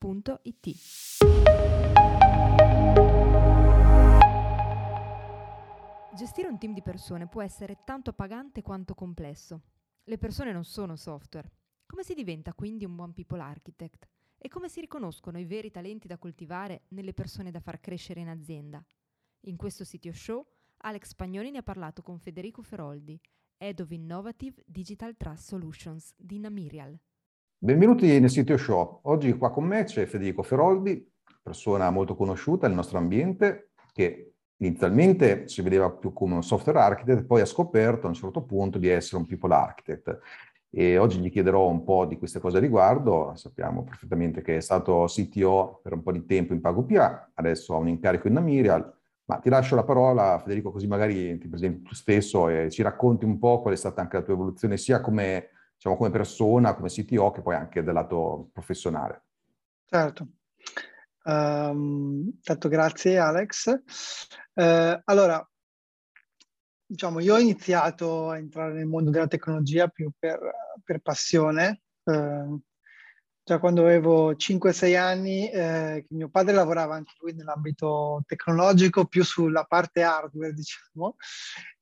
www.it. Gestire un team di persone può essere tanto pagante quanto complesso. Le persone non sono software. Come si diventa quindi un buon people architect? E come si riconoscono i veri talenti da coltivare nelle persone da far crescere in azienda? In questo sito show Alex Spagnoli ne ha parlato con Federico Feroldi, Head of Innovative Digital Trust Solutions di Namirial. Benvenuti nel sito show. Oggi qua con me c'è Federico Feroldi, persona molto conosciuta nel nostro ambiente, che inizialmente si vedeva più come un software architect, poi ha scoperto a un certo punto di essere un people architect. E oggi gli chiederò un po' di queste cose a riguardo. Sappiamo perfettamente che è stato CTO per un po' di tempo in PagoPA, adesso ha un incarico in Namirial, ma ti lascio la parola, Federico, così magari ti presenti tu stesso e ci racconti un po' qual è stata anche la tua evoluzione, sia come diciamo, come persona, come CTO, che poi anche dal lato professionale. Certo. Um, tanto grazie Alex. Uh, allora, diciamo, io ho iniziato a entrare nel mondo della tecnologia più per, per passione. Uh, già quando avevo 5-6 anni, eh, mio padre lavorava anche lui nell'ambito tecnologico, più sulla parte hardware, diciamo,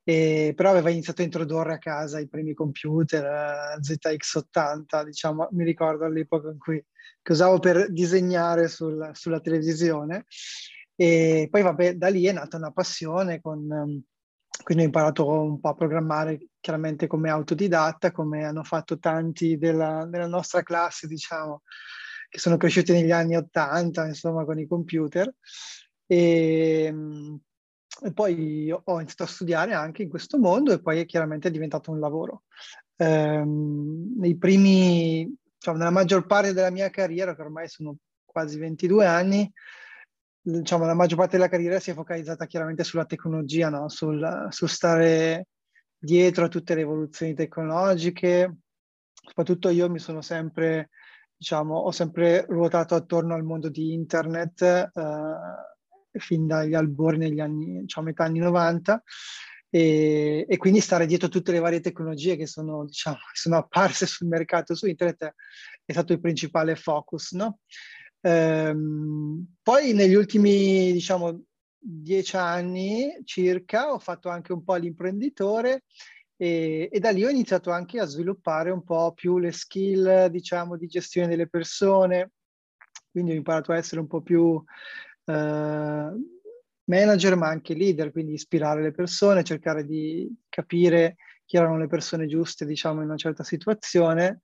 e, però aveva iniziato a introdurre a casa i primi computer, eh, ZX80, diciamo, mi ricordo all'epoca in cui che usavo per disegnare sul, sulla televisione. E poi vabbè, da lì è nata una passione, con, um, quindi ho imparato un po' a programmare chiaramente come autodidatta, come hanno fatto tanti della, della nostra classe, diciamo, che sono cresciuti negli anni 80, insomma, con i computer. E, e poi ho iniziato a studiare anche in questo mondo e poi chiaramente è diventato un lavoro. Ehm, nei primi, diciamo, nella maggior parte della mia carriera, che ormai sono quasi 22 anni, diciamo, la maggior parte della carriera si è focalizzata chiaramente sulla tecnologia, no? sul, sul stare dietro a tutte le evoluzioni tecnologiche. Soprattutto io mi sono sempre, diciamo, ho sempre ruotato attorno al mondo di internet. Eh, fin dagli albori negli anni, diciamo, metà anni 90 e, e, quindi stare dietro tutte le varie tecnologie che sono, diciamo, sono apparse sul mercato su internet è stato il principale focus, no? Ehm, poi negli ultimi, diciamo, dieci anni circa ho fatto anche un po' l'imprenditore e, e, da lì ho iniziato anche a sviluppare un po' più le skill, diciamo, di gestione delle persone, quindi ho imparato a essere un po' più eh, manager ma anche leader, quindi ispirare le persone, cercare di capire chi erano le persone giuste, diciamo, in una certa situazione.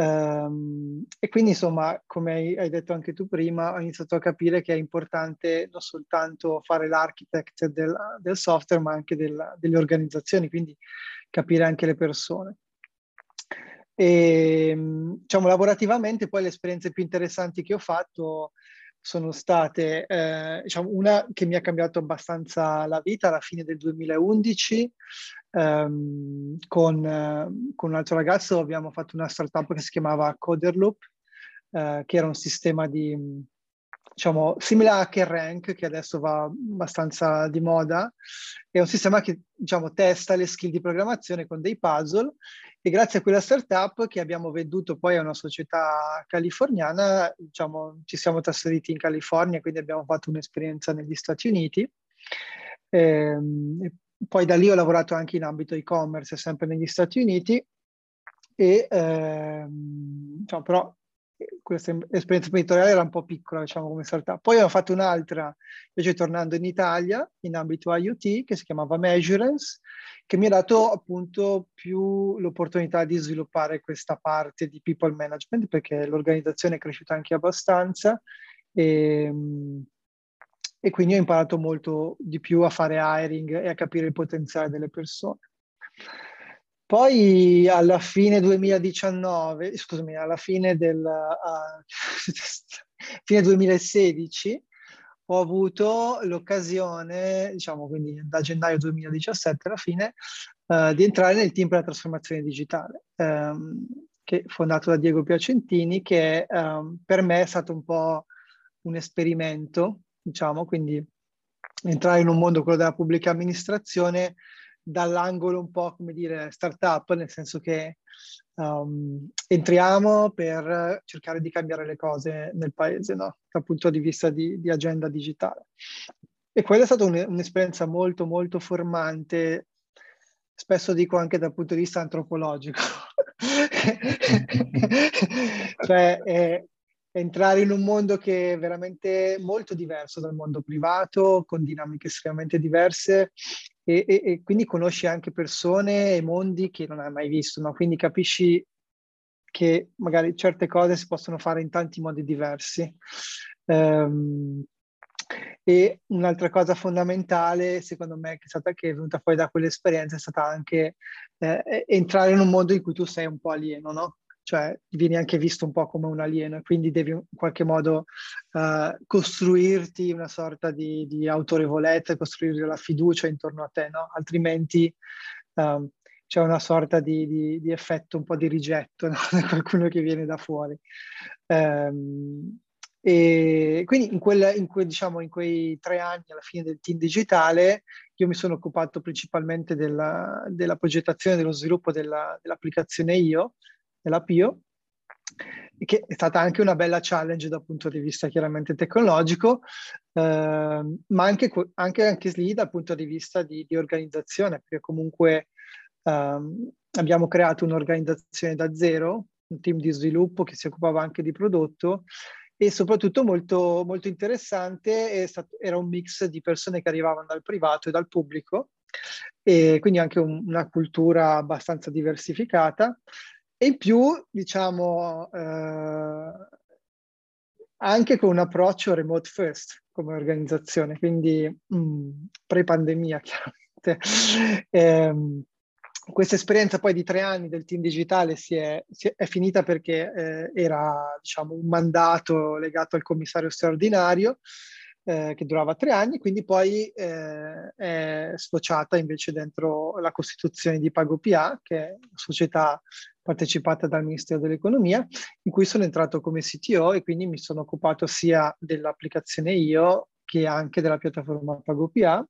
Um, e quindi, insomma, come hai detto anche tu prima, ho iniziato a capire che è importante non soltanto fare l'architect del, del software, ma anche del, delle organizzazioni, quindi capire anche le persone. E, diciamo, lavorativamente, poi le esperienze più interessanti che ho fatto sono state, eh, diciamo, una che mi ha cambiato abbastanza la vita alla fine del 2011. Ehm, con, eh, con, un altro ragazzo abbiamo fatto una startup che si chiamava Coderloop, eh, che era un sistema di, diciamo, simile a HackerRank, che adesso va abbastanza di moda. È un sistema che, diciamo, testa le skill di programmazione con dei puzzle e grazie a quella startup che abbiamo venduto poi a una società californiana, diciamo, ci siamo trasferiti in California, quindi abbiamo fatto un'esperienza negli Stati Uniti. E, ehm, poi da lì ho lavorato anche in ambito e-commerce, sempre negli Stati Uniti, e, ehm, diciamo, però questa esperienza imprenditoriale era un po' piccola, diciamo, come startup. Poi ho fatto un'altra, invece tornando in Italia, in ambito IoT, che si chiamava Measurance, che mi ha dato appunto più l'opportunità di sviluppare questa parte di people management, perché l'organizzazione è cresciuta anche abbastanza e, e quindi ho imparato molto di più a fare hiring e a capire il potenziale delle persone. Poi alla fine 2019, scusami, alla fine del... Uh, fine 2016 ho avuto l'occasione, diciamo quindi da gennaio 2017 alla fine, uh, di entrare nel team per la trasformazione digitale, um, che fondato da Diego Piacentini, che um, per me è stato un po' un esperimento, diciamo, quindi entrare in un mondo, quello della pubblica amministrazione, dall'angolo un po' come dire startup, nel senso che um, entriamo per cercare di cambiare le cose nel paese, no? dal punto di vista di, di agenda digitale. E quella è stata un, un'esperienza molto, molto formante, spesso dico anche dal punto di vista antropologico. cioè, è, entrare in un mondo che è veramente molto diverso dal mondo privato, con dinamiche estremamente diverse e, e, e quindi conosci anche persone e mondi che non hai mai visto, no? quindi capisci che magari certe cose si possono fare in tanti modi diversi. Um, e un'altra cosa fondamentale, secondo me, che è stata che è venuta fuori da quell'esperienza, è stata anche eh, entrare in un mondo in cui tu sei un po' alieno, no? Cioè vieni anche visto un po' come un alieno e quindi devi in qualche modo uh, costruirti una sorta di, di, autorevolezza, costruire la fiducia intorno a te, no? altrimenti um, c'è una sorta di, di, di, effetto un po' di rigetto no? da qualcuno che viene da fuori. Um, e quindi in, quel, in, que, diciamo, in, quei tre anni alla fine del team digitale io mi sono occupato principalmente della, della progettazione e dello sviluppo della, dell'applicazione IO, della Pio, che è stata anche una bella challenge dal punto di vista chiaramente tecnologico, eh, ma anche, anche, anche, lì dal punto di vista di, di organizzazione, perché comunque eh, abbiamo creato un'organizzazione da zero, un team di sviluppo che si occupava anche di prodotto e soprattutto molto, molto interessante stato, era un mix di persone che arrivavano dal privato e dal pubblico e quindi anche un, una cultura abbastanza diversificata e in più, diciamo, eh, anche con un approccio remote first come organizzazione, quindi mh, mm, pre-pandemia chiaramente. Eh, questa esperienza poi di tre anni del team digitale si è, si è finita perché eh, era diciamo, un mandato legato al commissario straordinario eh, che durava tre anni, quindi poi eh, è sfociata invece dentro la costituzione di PagoPA, che è una società partecipata dal Ministero dell'Economia, in cui sono entrato come CTO e quindi mi sono occupato sia dell'applicazione IO che anche della piattaforma PagoPA.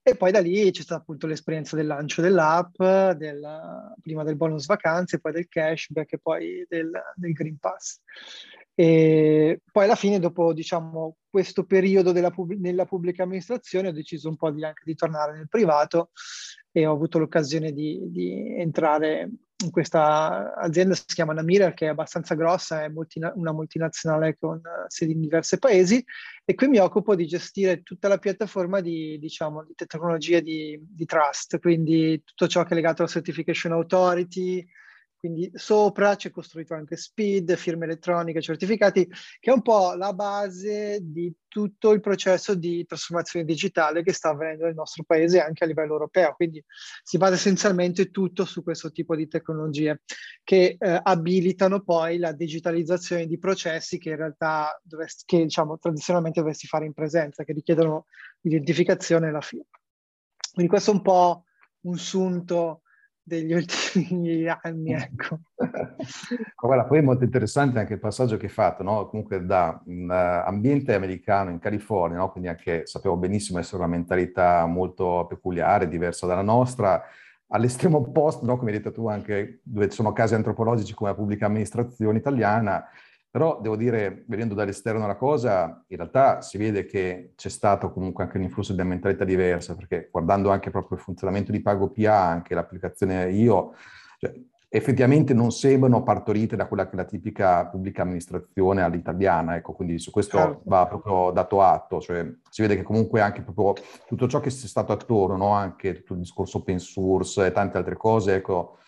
E poi da lì c'è stata appunto l'esperienza del lancio dell'app, del, prima del bonus vacanze, poi del cashback e poi del, del Green Pass. E poi alla fine, dopo diciamo, questo periodo pub- nella pubblica amministrazione, ho deciso un po' di, anche di tornare nel privato e ho avuto l'occasione di, di entrare in questa azienda, si chiama Namira, che è abbastanza grossa, è multina- una multinazionale con sedi in diversi paesi e qui mi occupo di gestire tutta la piattaforma di, diciamo, di tecnologie di, di trust, quindi tutto ciò che è legato alla Certification Authority, quindi sopra c'è costruito anche SPID, firme elettroniche, certificati, che è un po' la base di tutto il processo di trasformazione digitale che sta avvenendo nel nostro paese anche a livello europeo. Quindi si basa essenzialmente tutto su questo tipo di tecnologie che eh, abilitano poi la digitalizzazione di processi che in realtà dovresti, che, diciamo, tradizionalmente dovresti fare in presenza, che richiedono l'identificazione e la firma. Quindi questo è un po' un sunto degli ultimi anni, ecco. Guarda, poi è molto interessante anche il passaggio che hai fatto, no? Comunque da un ambiente americano in California, no? Quindi anche sapevo benissimo essere una mentalità molto peculiare, diversa dalla nostra, all'estremo opposto, no? Come hai detto tu anche, dove ci sono casi antropologici come la pubblica amministrazione italiana, però devo dire, vedendo dall'esterno la cosa, in realtà si vede che c'è stato comunque anche un influsso di mentalità diversa, perché guardando anche proprio il funzionamento di Pago PA, anche l'applicazione IO, cioè, effettivamente non sembrano partorite da quella che è la tipica pubblica amministrazione all'italiana, ecco, quindi su questo certo. va proprio dato atto, cioè si vede che comunque anche proprio tutto ciò che è stato attorno, no? anche tutto il discorso open source e tante altre cose, ecco,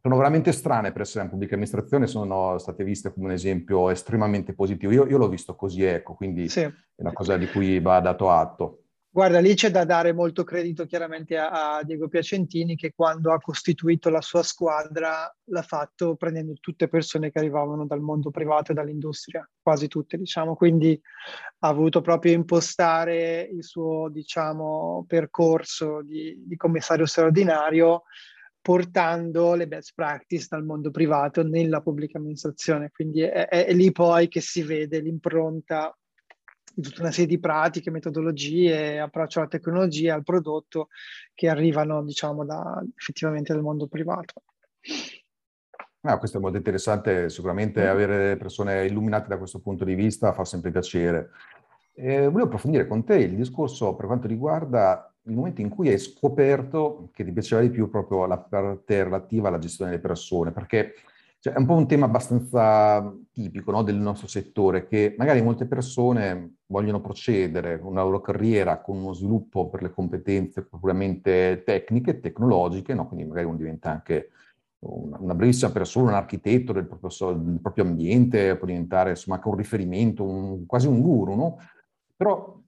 sono veramente strane per essere in pubblica amministrazione, sono state viste come un esempio estremamente positivo. Io, io l'ho visto così, ecco, quindi sì. è una cosa di cui va dato atto. Guarda, lì c'è da dare molto credito chiaramente a, a, Diego Piacentini che quando ha costituito la sua squadra l'ha fatto prendendo tutte persone che arrivavano dal mondo privato e dall'industria, quasi tutte diciamo, quindi ha voluto proprio impostare il suo diciamo, percorso di, di commissario straordinario portando le best practice dal mondo privato nella pubblica amministrazione, quindi è, è lì poi che si vede l'impronta di tutta una serie di pratiche, metodologie, approccio alla tecnologia, al prodotto che arrivano, diciamo, da, effettivamente dal mondo privato. Ah, questo è molto interessante, sicuramente mm. avere persone illuminate da questo punto di vista fa sempre piacere. Eh, volevo approfondire con te il discorso per quanto riguarda il momento in cui hai scoperto che ti piaceva di più proprio la parte relativa alla gestione delle persone, perché cioè, è un po' un tema abbastanza tipico no, del nostro settore, che magari molte persone vogliono procedere con una loro carriera con uno sviluppo per le competenze puramente tecniche, tecnologiche, no? quindi magari uno diventa anche una, una brevissima persona, un architetto del proprio, del proprio, ambiente, può diventare insomma anche un riferimento, un, quasi un guru, no? Però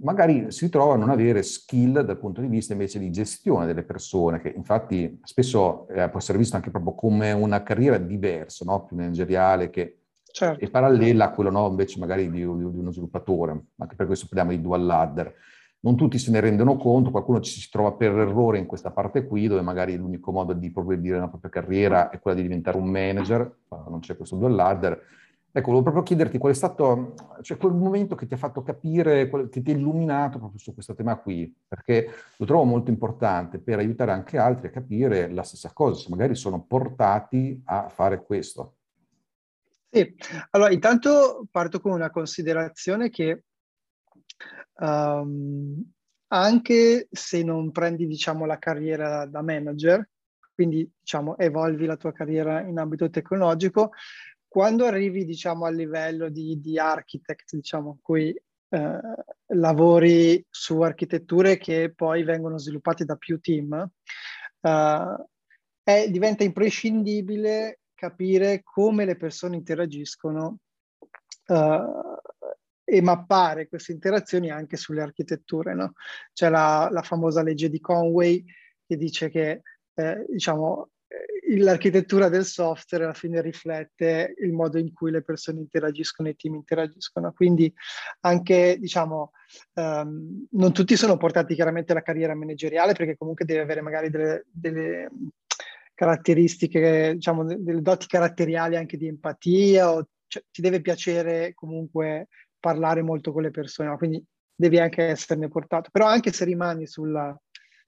magari si trova a non avere skill dal punto di vista invece di gestione delle persone, che infatti spesso eh, può essere visto anche proprio come una carriera diversa, no? più manageriale, che certo. è parallela a quello no? invece magari di, di, uno sviluppatore, anche per questo parliamo di dual ladder. Non tutti se ne rendono conto, qualcuno ci si trova per errore in questa parte qui, dove magari l'unico modo di progredire nella propria carriera è quella di diventare un manager, non c'è questo dual ladder, Ecco, volevo proprio chiederti qual è stato, cioè quel momento che ti ha fatto capire, che ti ha illuminato proprio su questo tema qui, perché lo trovo molto importante per aiutare anche altri a capire la stessa cosa, se magari sono portati a fare questo. Sì, allora intanto parto con una considerazione che um, anche se non prendi, diciamo, la carriera da manager, quindi, diciamo, evolvi la tua carriera in ambito tecnologico, quando arrivi, diciamo, al livello di, di architect, diciamo, cui eh, lavori su architetture che poi vengono sviluppate da più team, eh, è, diventa imprescindibile capire come le persone interagiscono eh, e mappare queste interazioni anche sulle architetture. No? C'è la, la, famosa legge di Conway che dice che eh, diciamo, l'architettura del software alla fine riflette il modo in cui le persone interagiscono e i team interagiscono. Quindi anche, diciamo, um, non tutti sono portati chiaramente alla carriera manageriale perché comunque deve avere magari delle, delle caratteristiche, diciamo, delle doti caratteriali anche di empatia o cioè, ti deve piacere comunque parlare molto con le persone, quindi devi anche esserne portato. Però anche se rimani sulla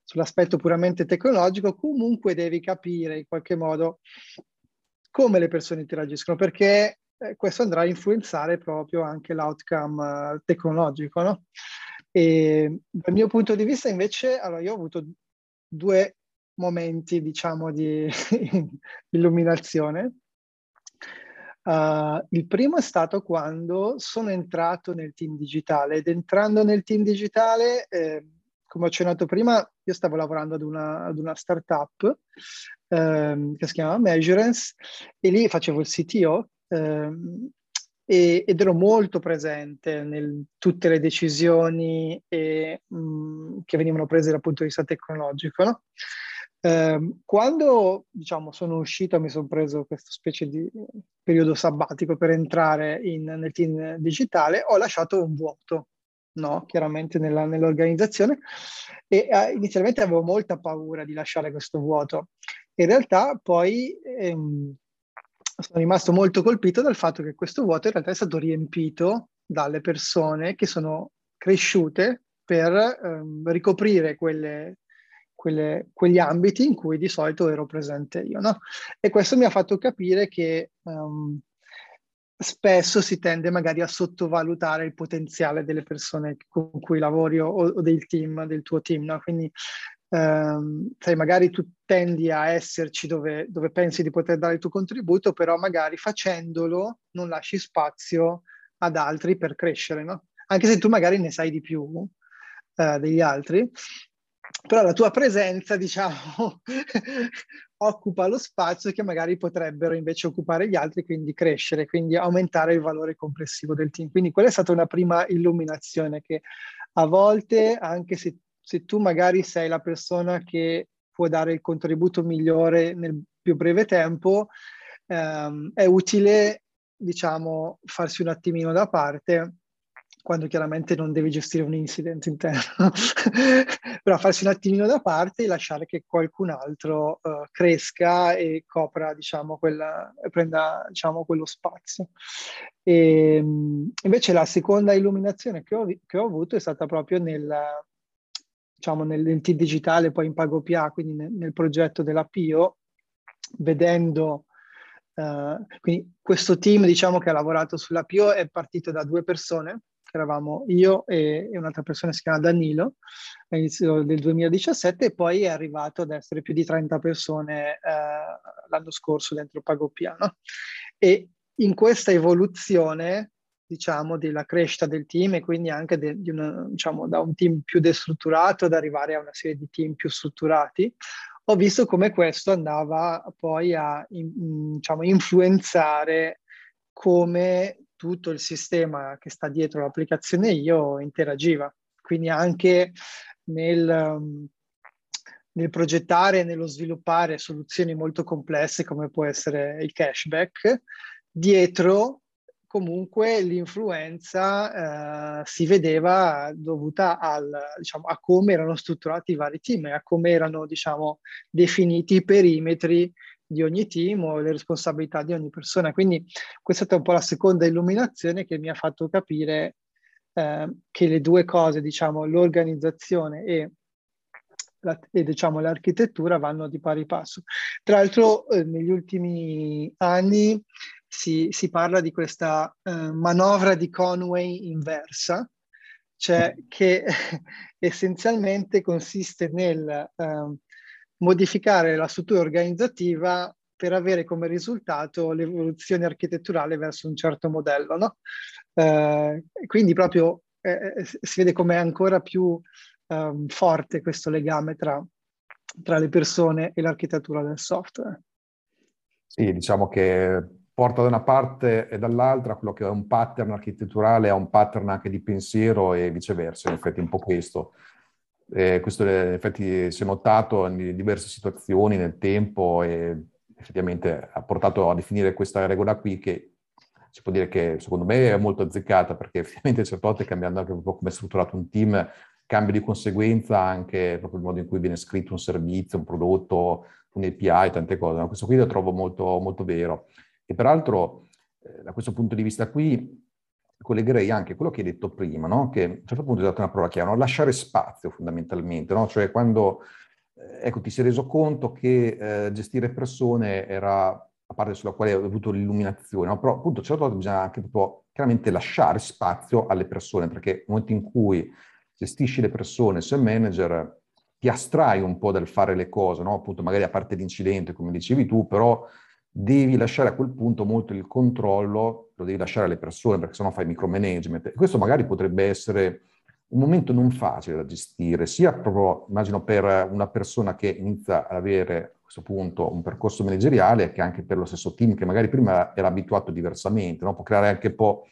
sull'aspetto puramente tecnologico, comunque devi capire in qualche modo come le persone interagiscono, perché eh, questo andrà a influenzare proprio anche l'outcome eh, tecnologico. No? E dal mio punto di vista, invece, allora io ho avuto due momenti, diciamo, di illuminazione. Uh, il primo è stato quando sono entrato nel team digitale ed entrando nel team digitale eh, come ho accennato prima, io stavo lavorando ad una, ad una startup ehm, che si chiama Measurance e lì facevo il CTO ehm, e, ed ero molto presente in tutte le decisioni e, mh, mm, che venivano prese dal punto di vista tecnologico. No? Eh, quando diciamo, sono uscito, mi sono preso questa specie di periodo sabbatico per entrare in, nel team digitale, ho lasciato un vuoto no, chiaramente nella, nell'organizzazione e eh, inizialmente avevo molta paura di lasciare questo vuoto. In realtà poi ehm, sono rimasto molto colpito dal fatto che questo vuoto in realtà è stato riempito dalle persone che sono cresciute per ehm, ricoprire quelle, quelle, quegli ambiti in cui di solito ero presente io. No? E questo mi ha fatto capire che um, spesso si tende magari a sottovalutare il potenziale delle persone con cui lavori o, o del team, del tuo team, no? Quindi ehm, sai, magari tu tendi a esserci dove, dove, pensi di poter dare il tuo contributo, però magari facendolo non lasci spazio ad altri per crescere, no? Anche se tu magari ne sai di più eh, degli altri, però la tua presenza, diciamo, occupa lo spazio che magari potrebbero invece occupare gli altri, quindi crescere, quindi aumentare il valore complessivo del team. Quindi quella è stata una prima illuminazione che a volte anche se, se tu magari sei la persona che può dare il contributo migliore nel più breve tempo, ehm, è utile, diciamo, farsi un attimino da parte quando chiaramente non devi gestire un incident interno, però farsi un attimino da parte e lasciare che qualcun altro uh, cresca e copra, diciamo, quella, prenda, diciamo, quello spazio. E, invece la seconda illuminazione che ho, che ho avuto è stata proprio nel, diciamo, nel, nel T digitale, poi in PagoPA, quindi nel, nel progetto della Pio, vedendo Uh, quindi questo team diciamo che ha lavorato sulla Pio è partito da due persone che eravamo io e, e un'altra persona si chiama Danilo all'inizio del 2017 e poi è arrivato ad essere più di 30 persone eh, l'anno scorso dentro Pagopiano. E in questa evoluzione diciamo, della crescita del team e quindi anche de, di una, diciamo, da un team più destrutturato ad arrivare a una serie di team più strutturati, ho visto come questo andava poi a in, diciamo, influenzare come tutto il sistema che sta dietro l'applicazione io interagiva. Quindi anche nel, um, nel progettare e nello sviluppare soluzioni molto complesse come può essere il cashback, dietro comunque l'influenza eh, si vedeva dovuta al, diciamo, a come erano strutturati i vari team e a come erano diciamo, definiti i perimetri di ogni team o le responsabilità di ogni persona. Quindi questa è stata un po' la seconda illuminazione che mi ha fatto capire eh, che le due cose, diciamo, l'organizzazione e, la, e diciamo, l'architettura vanno di pari passo. Tra l'altro eh, negli ultimi anni si, si parla di questa eh, manovra di Conway inversa, cioè che essenzialmente consiste nel eh, modificare la struttura organizzativa per avere come risultato l'evoluzione architetturale verso un certo modello. No? Eh, quindi proprio eh, eh si vede come è ancora più eh, forte questo legame tra, tra le persone e l'architettura del software. Sì, diciamo che porta da una parte e dall'altra quello che è un pattern architetturale a un pattern anche di pensiero e viceversa, in effetti un po' questo. Eh, questo effetti si è notato in diverse situazioni nel tempo e effettivamente ha portato a definire questa regola qui che si può dire che secondo me è molto azzeccata perché effettivamente certe volte cambiando anche un po' come è strutturato un team cambia di conseguenza anche proprio il modo in cui viene scritto un servizio, un prodotto, un API, tante cose. No? Questo qui lo trovo molto, molto vero. E peraltro eh, da questo punto di vista qui collegherei anche quello che hai detto prima, no? che a un certo punto hai dato una parola chiave, no? lasciare spazio fondamentalmente, no? cioè quando eh, ecco, ti sei reso conto che eh, gestire persone era la parte sulla quale hai avuto l'illuminazione, no? però appunto certe volte bisogna anche proprio chiaramente lasciare spazio alle persone, perché nel momento in cui gestisci le persone, sei manager, ti astrai un po' dal fare le cose, no? appunto magari a parte l'incidente, come dicevi tu, però devi lasciare a quel punto molto il controllo, lo devi lasciare alle persone perché sennò fai micromanagement. Questo magari potrebbe essere un momento non facile da gestire, sia proprio, immagino, per una persona che inizia ad avere a questo punto un percorso manageriale, che anche per lo stesso team che magari prima era abituato diversamente, no? può creare anche un po',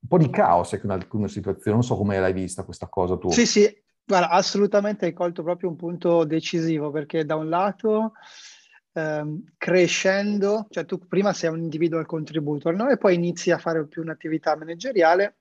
un po', di caos in alcune situazioni. Non so come l'hai vista questa cosa tu. Sì, sì, guarda, assolutamente hai colto proprio un punto decisivo, perché da un lato ehm, crescendo, cioè tu prima sei un individual contributor no? e poi inizi a fare più un'attività manageriale,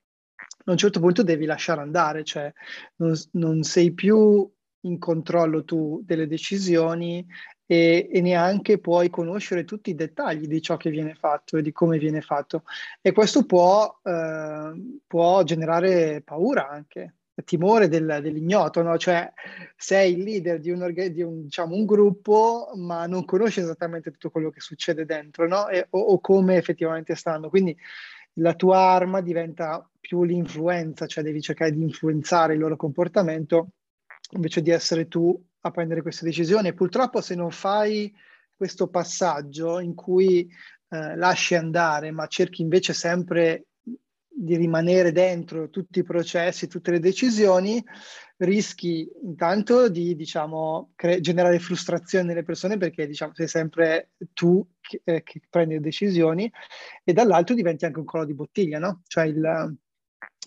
a un certo punto devi lasciare andare, cioè non, non sei più in controllo tu delle decisioni e, e, neanche puoi conoscere tutti i dettagli di ciò che viene fatto e di come viene fatto. E questo può, eh, può generare paura anche, timore del, dell'ignoto, no? cioè sei il leader di, un, di un, diciamo, un, gruppo ma non conosci esattamente tutto quello che succede dentro no? e, o, o, come effettivamente stanno. Quindi la tua arma diventa più l'influenza, cioè devi cercare di influenzare il loro comportamento invece di essere tu a prendere queste decisioni. Purtroppo se non fai questo passaggio in cui eh, lasci andare ma cerchi invece sempre di rimanere dentro tutti i processi, tutte le decisioni, rischi intanto di diciamo, cre- generare frustrazione nelle persone perché diciamo, sei sempre tu che, eh, che, prendi le decisioni e dall'altro diventi anche un collo di bottiglia, no? Cioè il,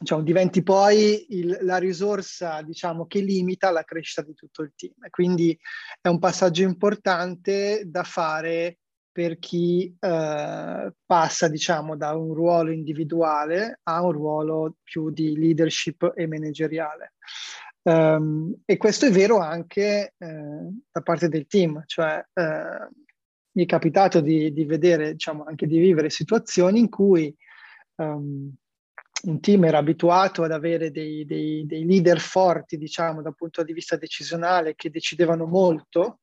diciamo, diventi poi il, la risorsa diciamo, che limita la crescita di tutto il team. Quindi è un passaggio importante da fare per chi eh, passa diciamo, da un ruolo individuale a un ruolo più di leadership e manageriale. Um, e questo è vero anche eh, da parte del team, cioè eh, mi è capitato di, di, vedere, diciamo, anche di vivere situazioni in cui um, un team era abituato ad avere dei, dei, dei leader forti, diciamo, dal punto di vista decisionale, che decidevano molto,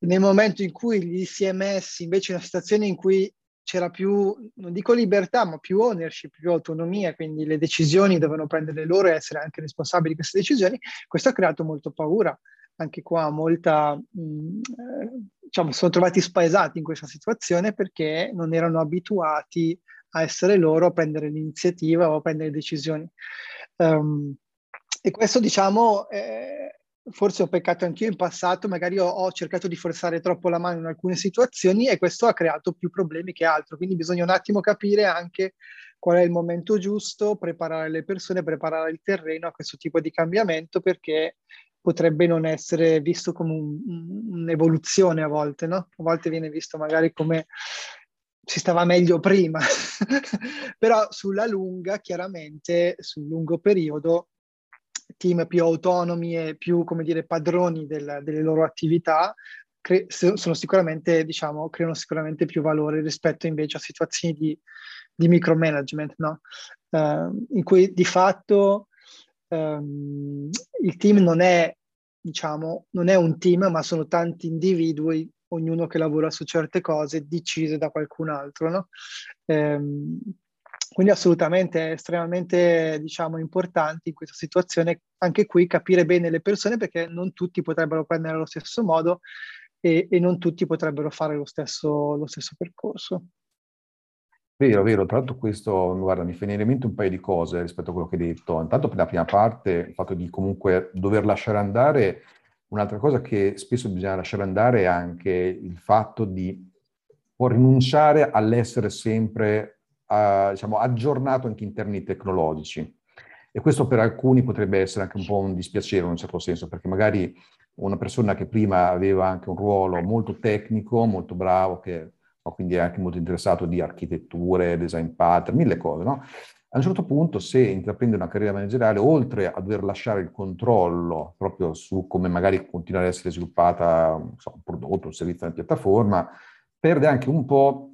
nel momento in cui li si è messi invece in una situazione in cui c'era più, non dico libertà, ma più ownership, più autonomia, quindi le decisioni dovevano prendere loro e essere anche responsabili di queste decisioni, questo ha creato molto paura. Anche qua molta, mh, diciamo, sono trovati spaesati in questa situazione perché non erano abituati a essere loro a prendere l'iniziativa o a prendere decisioni. Um, e questo, diciamo, eh, forse ho peccato anch'io in passato, magari ho, ho, cercato di forzare troppo la mano in alcune situazioni e questo ha creato più problemi che altro. Quindi bisogna un attimo capire anche qual è il momento giusto, preparare le persone, preparare il terreno a questo tipo di cambiamento perché potrebbe non essere visto come un, un'evoluzione a volte, no? A volte viene visto magari come si stava meglio prima, però sulla lunga, chiaramente, sul lungo periodo, team più autonomi e più, come dire, padroni del, delle loro attività cre- sono sicuramente, diciamo, creano sicuramente più valore rispetto invece a situazioni di, di micromanagement, no? Uh, in cui di fatto um, il team non è, diciamo, non è un team, ma sono tanti individui, ognuno che lavora su certe cose decise da qualcun altro, no? Um, quindi assolutamente estremamente diciamo, importante in questa situazione anche qui capire bene le persone perché non tutti potrebbero prendere allo stesso modo e, e non tutti potrebbero fare lo stesso, lo stesso percorso. Vero, vero. Tra l'altro questo, guarda, mi fa venire in mente un paio di cose rispetto a quello che hai detto. Intanto per la prima parte, il fatto di comunque dover lasciare andare, un'altra cosa che spesso bisogna lasciare andare è anche il fatto di rinunciare all'essere sempre uh, diciamo, aggiornato anche in termini tecnologici. E questo per alcuni potrebbe essere anche un po' un dispiacere in un certo senso, perché magari una persona che prima aveva anche un ruolo molto tecnico, molto bravo, che quindi è anche molto interessato di architetture, design pattern, mille cose, no? A un certo punto, se intraprende una carriera manageriale, oltre a dover lasciare il controllo proprio su come magari continuare ad essere sviluppata so, un prodotto, un servizio, una piattaforma, perde anche un po'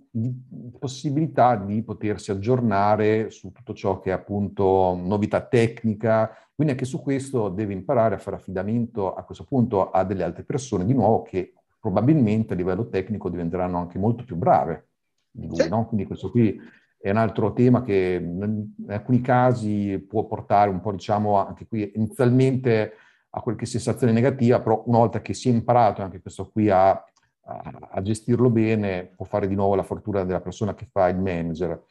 possibilità di potersi aggiornare su tutto ciò che è appunto novità tecnica, quindi anche su questo deve imparare a fare affidamento a questo punto a delle altre persone, di nuovo, che probabilmente a livello tecnico diventeranno anche molto più brave di lui, sì. no? Quindi questo qui è un altro tema che in alcuni casi può portare un po', diciamo, anche qui inizialmente a qualche sensazione negativa, però una volta che si è imparato anche questo qui a a, a, gestirlo bene, può fare di nuovo la fortuna della persona che fa il manager.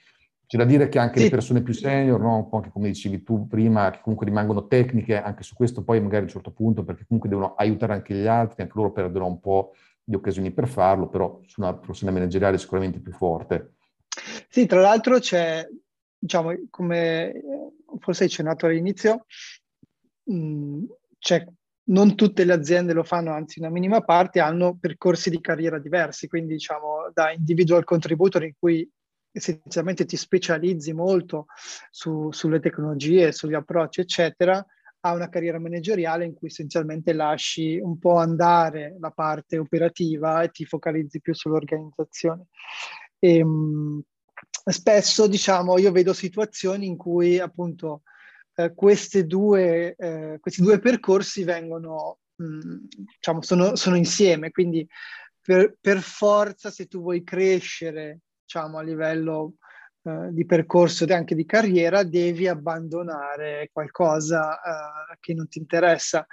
C'è da dire che anche sì. le persone più senior, no? un po' anche come dicevi tu prima, che comunque rimangono tecniche, anche su questo poi magari a un certo punto, perché comunque devono aiutare anche gli altri, anche loro perdono un po' di occasioni per farlo, però su una persona manageriale sicuramente più forte. Sì, tra l'altro c'è, diciamo, come forse hai accennato all'inizio, mh, mm, c'è non tutte le aziende lo fanno, anzi una minima parte, hanno percorsi di carriera diversi, quindi diciamo da individual contributor in cui essenzialmente ti specializzi molto su, sulle tecnologie, sugli approcci, eccetera, a una carriera manageriale in cui essenzialmente lasci un po' andare la parte operativa e ti focalizzi più sull'organizzazione. E, ehm, spesso, diciamo, io vedo situazioni in cui appunto eh, due, eh, questi due percorsi vengono, mh, mm, diciamo, sono, sono, insieme, quindi per, per, forza se tu vuoi crescere, diciamo, a livello eh, di percorso e anche di carriera, devi abbandonare qualcosa eh, che non ti interessa,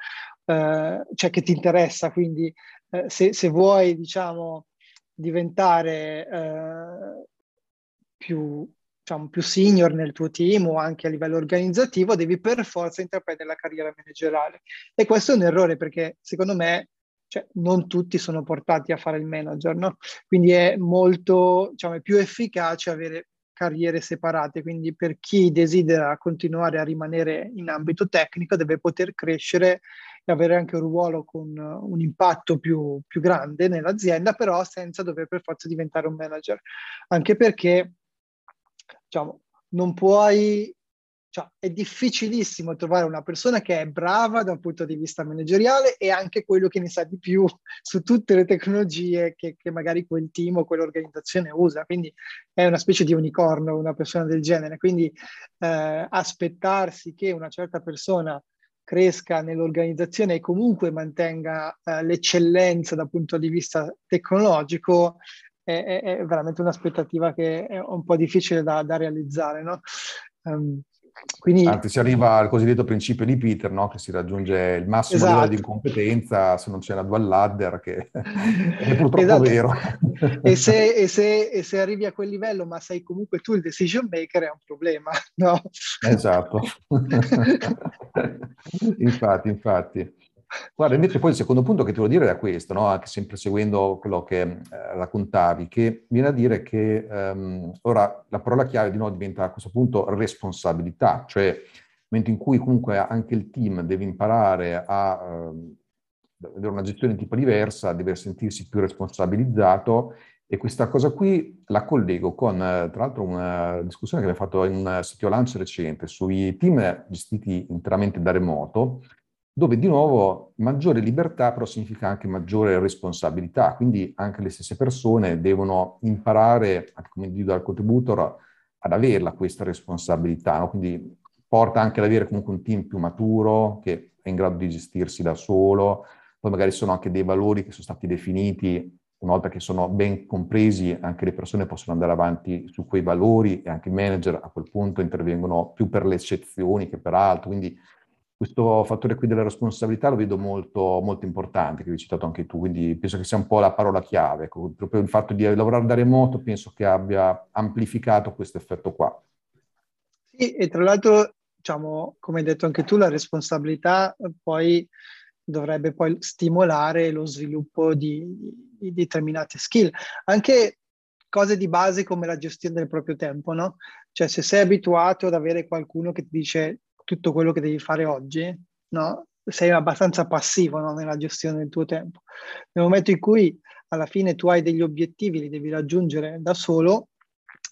eh, cioè che ti interessa, quindi eh, se, se, vuoi, diciamo, diventare più diciamo, più senior nel tuo team o anche a livello organizzativo, devi per forza intraprendere la carriera manageriale. E questo è un errore perché secondo me cioè, non tutti sono portati a fare il manager, no? Quindi è molto, diciamo, è più efficace avere carriere separate, quindi per chi desidera continuare a rimanere in ambito tecnico deve poter crescere e avere anche un ruolo con un impatto più, più grande nell'azienda, però senza dover per forza diventare un manager, anche perché diciamo, non puoi cioè, è difficilissimo trovare una persona che è brava da un punto di vista manageriale e anche quello che ne sa di più su tutte le tecnologie che, che magari quel team o quell'organizzazione usa. Quindi è una specie di unicorno una persona del genere. Quindi eh, aspettarsi che una certa persona cresca nell'organizzazione e comunque mantenga eh, l'eccellenza dal punto di vista tecnologico è, è, veramente un'aspettativa che è un po' difficile da, da realizzare. No? Um, quindi, Anzi, si arriva al cosiddetto principio di Peter, no? che si raggiunge il massimo esatto. livello di incompetenza se non c'è la dual ladder, che è purtroppo esatto. vero. E se, e, se, e se, arrivi a quel livello, ma sei comunque tu il decision maker, è un problema, no? Esatto. infatti, infatti. Guarda, invece poi il secondo punto che ti voglio dire è questo, no? anche sempre seguendo quello che eh, raccontavi, che viene a dire che ehm, ora la parola chiave di nuovo diventa a questo punto responsabilità, cioè nel momento in cui comunque anche il team deve imparare a eh, avere una gestione di tipo diversa, deve sentirsi più responsabilizzato e questa cosa qui la collego con, tra l'altro, una discussione che abbiamo fatto in un sito lunch recente sui team gestiti interamente da remoto, dove di nuovo maggiore libertà però significa anche maggiore responsabilità, quindi anche le stesse persone devono imparare, anche come individual contributor, ad averla questa responsabilità, no? quindi porta anche ad avere comunque un team più maturo, che è in grado di gestirsi da solo, poi magari sono anche dei valori che sono stati definiti, una volta che sono ben compresi, anche le persone possono andare avanti su quei valori e anche i manager a quel punto intervengono più per le eccezioni che per altro, quindi questo fattore qui della responsabilità lo vedo molto, molto importante, che hai citato anche tu, quindi penso che sia un po' la parola chiave. Ecco, proprio il fatto di lavorare da remoto penso che abbia amplificato questo effetto qua. Sì, e tra l'altro, diciamo, come hai detto anche tu, la responsabilità poi dovrebbe poi stimolare lo sviluppo di, di determinate skill. Anche cose di base come la gestione del proprio tempo, no? Cioè se sei abituato ad avere qualcuno che ti dice tutto quello che devi fare oggi, no? sei abbastanza passivo no? nella gestione del tuo tempo. Nel momento in cui alla fine tu hai degli obiettivi, li devi raggiungere da solo,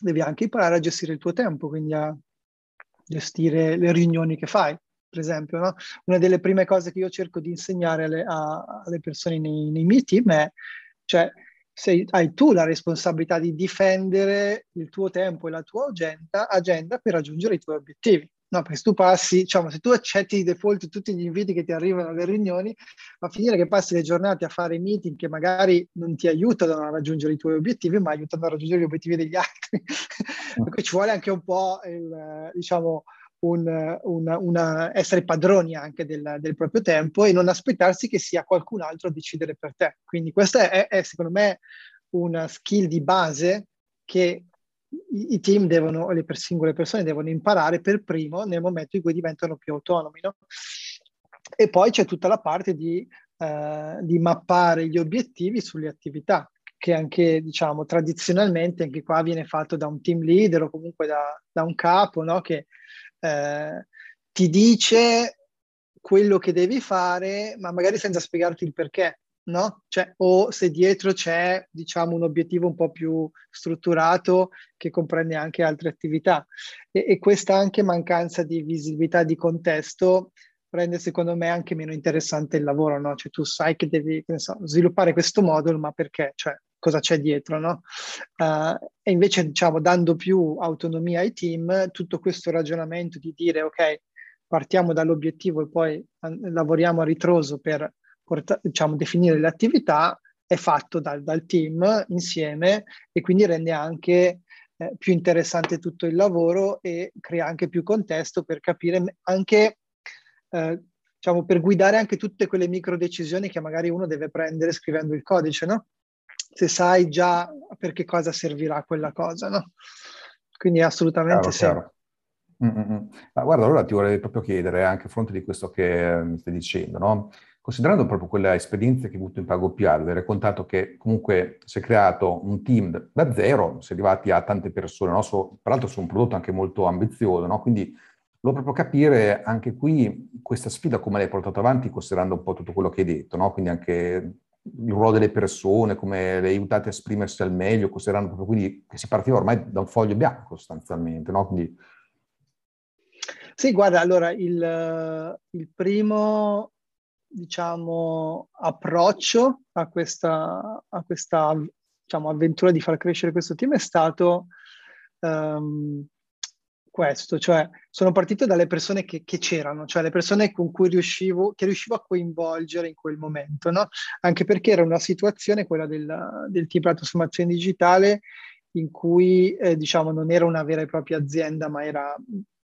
devi anche imparare a gestire il tuo tempo, quindi a gestire le riunioni che fai, per esempio. No? Una delle prime cose che io cerco di insegnare alle, a, alle persone nei, nei, miei team è, cioè, sei, hai tu la responsabilità di difendere il tuo tempo e la tua agenda, agenda per raggiungere i tuoi obiettivi. No, perché se tu passi, diciamo, se tu accetti di default tutti gli inviti che ti arrivano alle riunioni, va a finire che passi le giornate a fare meeting che magari non ti aiutano a raggiungere i tuoi obiettivi, ma aiutano a raggiungere gli obiettivi degli altri. per ci vuole anche un po' il, diciamo, un, una, una, essere padroni anche del, del, proprio tempo e non aspettarsi che sia qualcun altro a decidere per te. Quindi questa è, è secondo me una skill di base che i team devono, le singole persone devono imparare per primo nel momento in cui diventano più autonomi. No? E poi c'è tutta la parte di, eh, di, mappare gli obiettivi sulle attività, che anche, diciamo, tradizionalmente anche qua viene fatto da un team leader o comunque da, da un capo, no? che eh, ti dice quello che devi fare, ma magari senza spiegarti il perché no? Cioè, o se dietro c'è, diciamo, un obiettivo un po' più strutturato che comprende anche altre attività. E, e questa anche mancanza di visibilità di contesto rende secondo me anche meno interessante il lavoro, no? Cioè tu sai che devi che so, sviluppare questo modulo, ma perché? Cioè, cosa c'è dietro, no? Uh, e invece, diciamo, dando più autonomia ai team, tutto questo ragionamento di dire, ok, partiamo dall'obiettivo e poi lavoriamo a ritroso per porta- diciamo, definire le attività è fatto dal, dal, team insieme e quindi rende anche eh, più interessante tutto il lavoro e crea anche più contesto per capire anche, eh, diciamo, per guidare anche tutte quelle micro decisioni che magari uno deve prendere scrivendo il codice, no? Se sai già per che cosa servirà quella cosa, no? Quindi assolutamente chiaro, sì. Chiaro. Ma guarda, allora ti vorrei proprio chiedere, anche a fronte di questo che mi stai dicendo, no? considerando proprio quella esperienza che hai avuto in PagoPA, dove hai raccontato che comunque si è creato un team da zero, si è arrivati a tante persone, no? so, tra l'altro su un prodotto anche molto ambizioso, no? quindi volevo proprio capire anche qui questa sfida come l'hai portata avanti, considerando un po' tutto quello che hai detto, no? quindi anche il ruolo delle persone, come le aiutate a esprimersi al meglio, considerando proprio quindi che si partiva ormai da un foglio bianco sostanzialmente, no? Quindi... Sì, guarda, allora il, il primo, diciamo, approccio a questa, a questa diciamo, avventura di far crescere questo team è stato um, questo, cioè sono partito dalle persone che, che, c'erano, cioè le persone con cui riuscivo, che riuscivo a coinvolgere in quel momento, no? Anche perché era una situazione, quella del, del team per la trasformazione digitale, in cui eh, diciamo non era una vera e propria azienda, ma era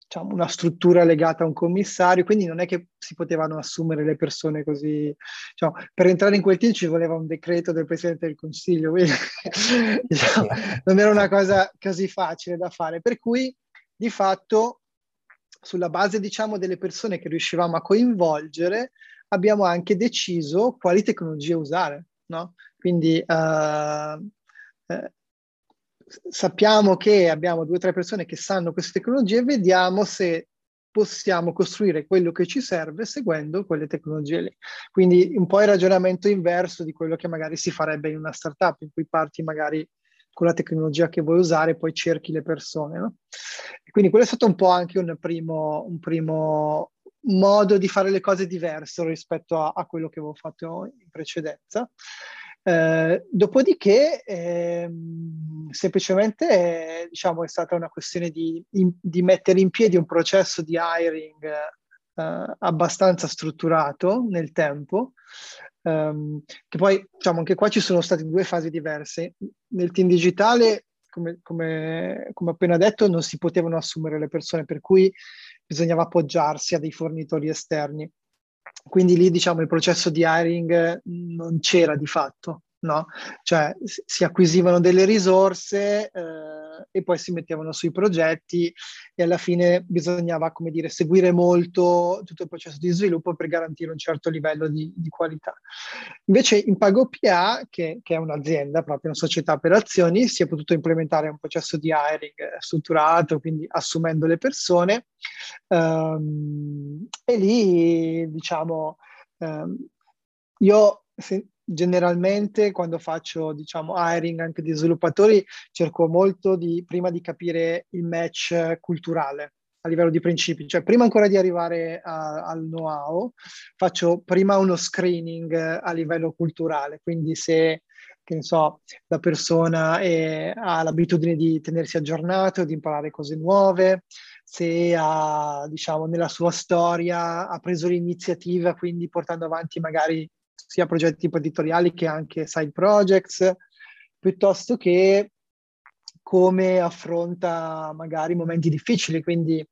diciamo, una struttura legata a un commissario, quindi non è che si potevano assumere le persone così. Diciamo, per entrare in quel team ci voleva un decreto del Presidente del Consiglio, quindi diciamo, non era una cosa così facile da fare. Per cui di fatto sulla base diciamo delle persone che riuscivamo a coinvolgere abbiamo anche deciso quali tecnologie usare no? quindi uh, eh, sappiamo che abbiamo due o tre persone che sanno queste tecnologie vediamo se possiamo costruire quello che ci serve seguendo quelle tecnologie lì. Quindi un po' il ragionamento inverso di quello che magari si farebbe in una startup, in cui parti magari con la tecnologia che vuoi usare e poi cerchi le persone. No? quindi quello è stato un po' anche un primo, un primo modo di fare le cose diverso rispetto a, a quello che avevo fatto in precedenza. Eh, dopodiché, eh, semplicemente, eh, diciamo, è stata una questione di, in, di, mettere in piedi un processo di hiring eh, abbastanza strutturato nel tempo, Um, che poi, diciamo, anche qua ci sono state due fasi diverse. Nel team digitale, come, come, come appena detto, non si potevano assumere le persone, per cui bisognava appoggiarsi a dei fornitori esterni. Quindi lì, diciamo, il processo di hiring non c'era di fatto no? Cioè si acquisivano delle risorse eh, e poi si mettevano sui progetti e alla fine bisognava, come dire, seguire molto tutto il processo di sviluppo per garantire un certo livello di, di qualità. Invece in PagoPA, che, che, è un'azienda, proprio una società per azioni, si è potuto implementare un processo di hiring strutturato, quindi assumendo le persone um, e lì, diciamo, um, io se, generalmente quando faccio diciamo hiring anche di sviluppatori cerco molto di prima di capire il match culturale a livello di principi, cioè prima ancora di arrivare a, al know-how faccio prima uno screening a livello culturale, quindi se che ne so, la persona è, ha l'abitudine di tenersi aggiornato, di imparare cose nuove, se ha, diciamo, nella sua storia ha preso l'iniziativa, quindi portando avanti magari sia progetti imprenditoriali che anche side projects, piuttosto che come affronta magari momenti difficili, quindi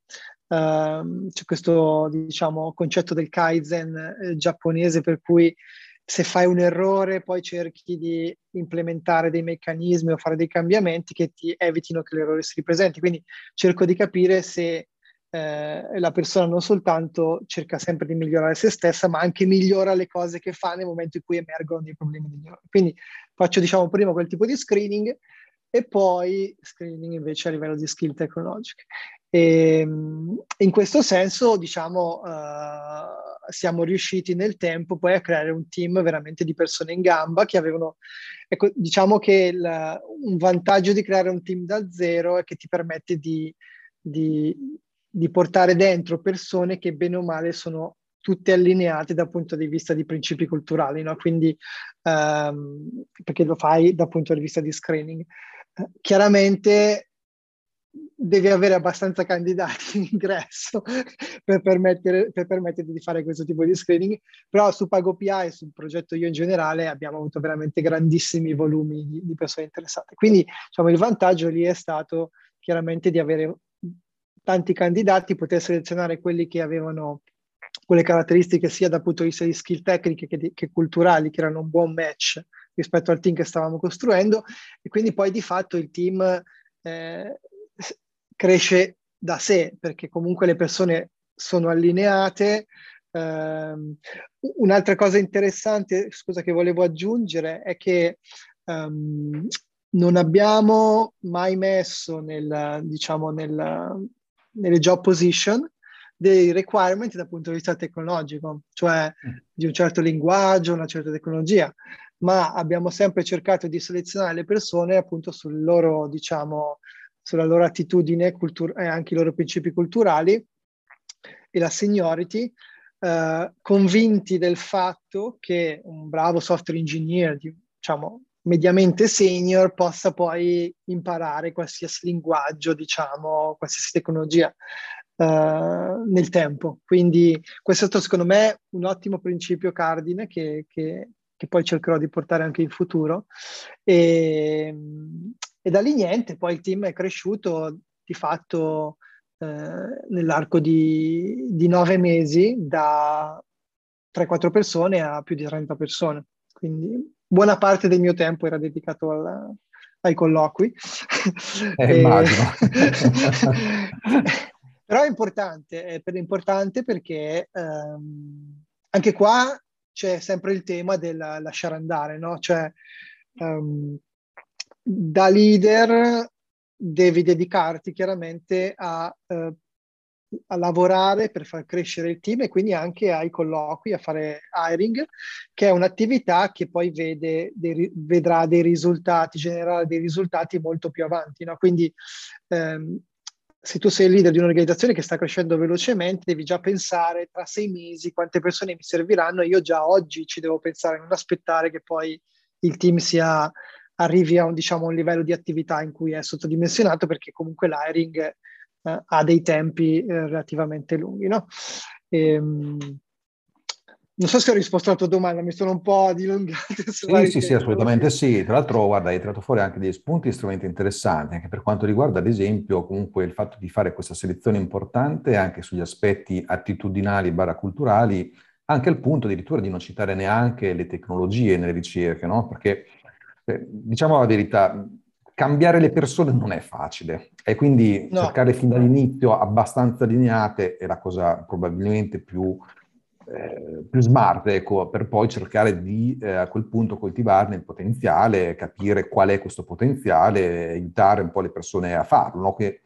Uh, c'è questo diciamo, concetto del Kaizen eh, giapponese per cui se fai un errore poi cerchi di implementare dei meccanismi o fare dei cambiamenti che ti evitino che l'errore si ripresenti. Quindi cerco di capire se eh, la persona non soltanto cerca sempre di migliorare se stessa, ma anche migliora le cose che fa nel momento in cui emergono dei problemi. Quindi faccio diciamo prima quel tipo di screening e poi screening invece a livello di skill tecnologiche. E, ehm, in questo senso, diciamo, uh, siamo riusciti nel tempo poi a creare un team veramente di persone in gamba che avevano, ecco, diciamo che il, un vantaggio di creare un team da zero è che ti permette di, di di portare dentro persone che bene o male sono tutte allineate dal punto di vista di principi culturali, no? quindi um, perché lo fai dal punto di vista di screening. Uh, chiaramente devi avere abbastanza candidati in ingresso per, per permetterti di fare questo tipo di screening, però su PagoPA e sul progetto io in generale abbiamo avuto veramente grandissimi volumi di, di persone interessate. Quindi diciamo, il vantaggio lì è stato chiaramente di avere tanti candidati, poter selezionare quelli che avevano quelle caratteristiche sia dal punto di vista di skill tecniche che, di, che culturali, che erano un buon match rispetto al team che stavamo costruendo. E quindi poi di fatto il team eh, cresce da sé perché comunque le persone sono allineate, Um, un'altra cosa interessante, scusa, che volevo aggiungere è che um, non abbiamo mai messo nel, diciamo, nel, nelle job position dei requirement dal punto di vista tecnologico, cioè mm. di un certo linguaggio, una certa tecnologia, ma abbiamo sempre cercato di selezionare le persone appunto sul loro, diciamo, sulla loro attitudine cultur- e anche i loro principi culturali e la seniority, eh, convinti del fatto che un bravo software engineer, diciamo, mediamente senior possa poi imparare qualsiasi linguaggio, diciamo, qualsiasi tecnologia uh, nel tempo. Quindi questo è stato secondo me un ottimo principio cardine che, che, che poi cercherò di portare anche in futuro. E, e, da lì niente, poi il team è cresciuto di fatto eh, nell'arco di, di nove mesi da 3-4 persone a più di 30 persone. Quindi buona parte del mio tempo era dedicato alla, ai colloqui. Eh, immagino. Però è importante, è importante perché ehm, anche qua c'è sempre il tema del lasciare andare, no? Cioè, um, da leader devi dedicarti chiaramente a uh, a lavorare per far crescere il team e quindi anche ai colloqui, a fare hiring, che è un'attività che poi vede dei, vedrà dei risultati, generare dei risultati molto più avanti. No? Quindi ehm, se tu sei il leader di un'organizzazione che sta crescendo velocemente, devi già pensare tra sei mesi quante persone mi serviranno. Io già oggi ci devo pensare, non aspettare che poi il team sia, arrivi a un, diciamo, un livello di attività in cui è sottodimensionato, perché comunque l'hiring eh, ha dei tempi eh, relativamente lunghi. No? E, ehm, non so se ho risposto alla tua domanda, mi sono un po' dilungato. Sì, sì, sì, assolutamente sì. Tra l'altro, guarda, hai tirato fuori anche degli spunti estremamente interessanti, anche per quanto riguarda, ad esempio, comunque il fatto di fare questa selezione importante anche sugli aspetti attitudinali barra culturali, anche al punto addirittura di non citare neanche le tecnologie nelle ricerche, no? Perché, eh, diciamo la verità, cambiare le persone non è facile e quindi no. cercare fin dall'inizio abbastanza allineate è la cosa probabilmente più, eh, più smart, ecco, per poi cercare di eh, a quel punto coltivarne il potenziale, capire qual è questo potenziale, aiutare un po' le persone a farlo, no? che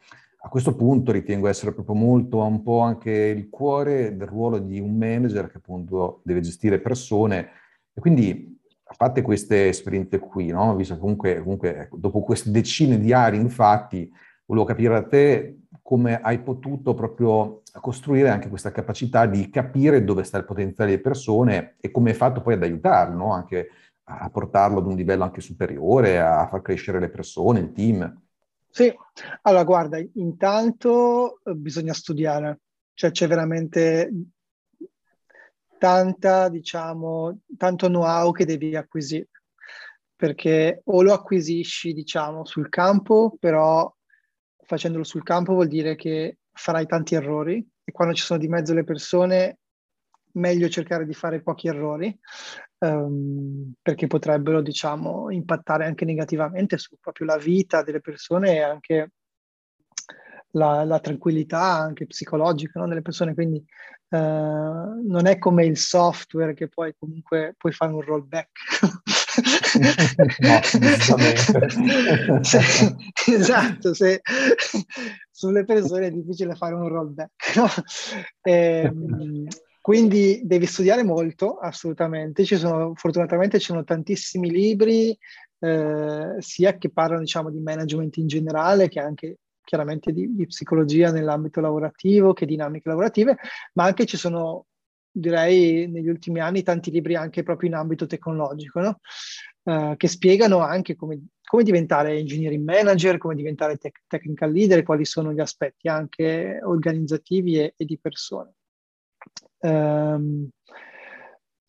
a questo punto ritengo essere proprio molto un po' anche il cuore del ruolo di un manager che appunto deve gestire persone e quindi a parte queste esperienze qui, no? visto che comunque, comunque ecco, dopo queste decine di aree, infatti, volevo capire da te come hai potuto proprio costruire anche questa capacità di capire dove sta il potenziale delle persone e come hai fatto poi ad aiutarlo, no? anche a portarlo ad un livello anche superiore, a far crescere le persone, il team. Sì, allora guarda, intanto eh, bisogna studiare, cioè c'è veramente tanta, diciamo, tanto know-how che devi acquisire, perché o lo acquisisci, diciamo, sul campo, però facendolo sul campo vuol dire che farai tanti errori e quando ci sono di mezzo le persone meglio cercare di fare pochi errori um, perché potrebbero diciamo impattare anche negativamente su proprio la vita delle persone e anche la, la tranquillità anche psicologica no, delle persone. Quindi Uh, non è come il software che poi comunque puoi fare un rollback. no, se, esatto, se, sulle persone è difficile fare un rollback. No? E, ehm, quindi devi studiare molto, assolutamente. Ci sono, fortunatamente ci sono tantissimi libri, eh, sia che parlano diciamo, di management in generale, che anche chiaramente di, di psicologia nell'ambito lavorativo, che dinamiche lavorative, ma anche ci sono direi negli ultimi anni tanti libri anche proprio in ambito tecnologico, no? uh, che spiegano anche come, come, diventare engineering manager, come diventare tech, technical leader, quali sono gli aspetti anche organizzativi e, e di persone. Um,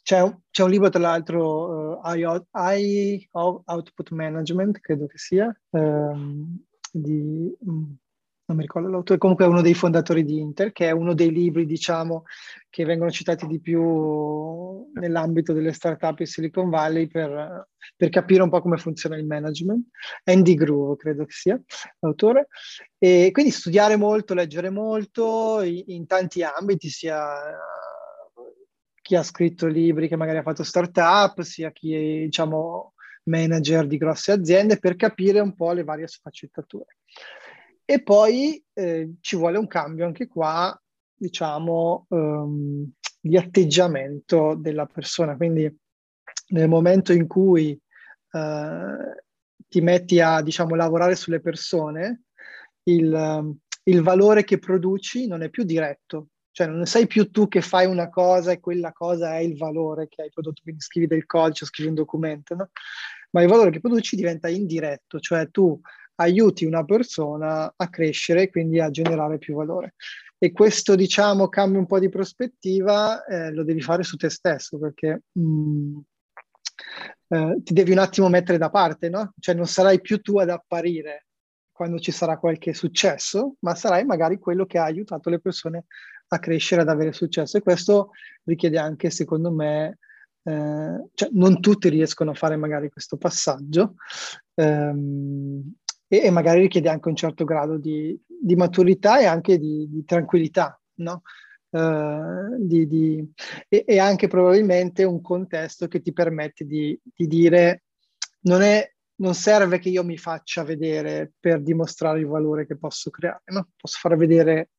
c'è, un, c'è, un, libro, tra l'altro, uh, I, I, Output Management, credo che sia, um, di, mm, non mi ricordo l'autore, comunque è uno dei fondatori di Inter, che è uno dei libri, diciamo, che vengono citati di più nell'ambito delle startup in Silicon Valley per, per capire un po' come funziona il management. Andy Groove, credo che sia l'autore. E quindi studiare molto, leggere molto in, in tanti ambiti, sia chi ha scritto libri, che magari ha fatto startup, sia chi diciamo, manager di grosse aziende, per capire un po' le varie sfaccettature. E poi eh, ci vuole un cambio anche qua, diciamo, um, di atteggiamento della persona. Quindi nel momento in cui uh, ti metti a, diciamo, lavorare sulle persone, il, il valore che produci non è più diretto, cioè non sei più tu che fai una cosa e quella cosa è il valore che hai prodotto, quindi scrivi del codice, scrivi un documento, no? Ma il valore che produci diventa indiretto, cioè tu aiuti una persona a crescere e quindi a generare più valore. E questo, diciamo, cambia un po' di prospettiva, eh, lo devi fare su te stesso perché mh, mm, eh, ti devi un attimo mettere da parte, no? Cioè non sarai più tu ad apparire quando ci sarà qualche successo, ma sarai magari quello che ha aiutato le persone a crescere, ad avere successo. E questo richiede anche, secondo me, eh, cioè non tutti riescono a fare magari questo passaggio ehm, e, e, magari richiede anche un certo grado di, di maturità e anche di, di tranquillità, no? Uh, di, di, e, e, anche probabilmente un contesto che ti permette di, di dire non, è, non, serve che io mi faccia vedere per dimostrare il valore che posso creare, no? posso far vedere,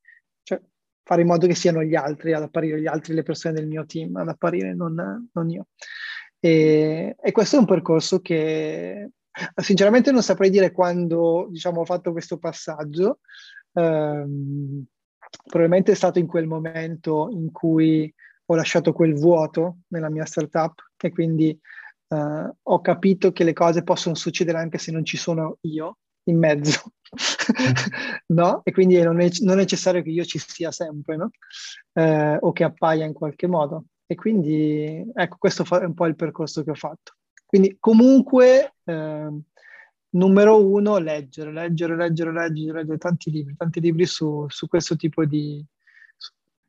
fare in modo che siano gli altri ad apparire, gli altri, le persone del mio team ad apparire, non, non io. E, e, questo è un percorso che sinceramente non saprei dire quando diciamo, ho fatto questo passaggio. Um, probabilmente è stato in quel momento in cui ho lasciato quel vuoto nella mia startup e quindi uh, ho capito che le cose possono succedere anche se non ci sono io in mezzo, no? E quindi non è, non è, necessario che io ci sia sempre, no? Uh, o che appaia in qualche modo. E quindi, ecco, questo è un po' il percorso che ho fatto. Quindi comunque uh, numero uno, leggere, leggere, leggere, leggere, leggere tanti libri, tanti libri su, su questo tipo di...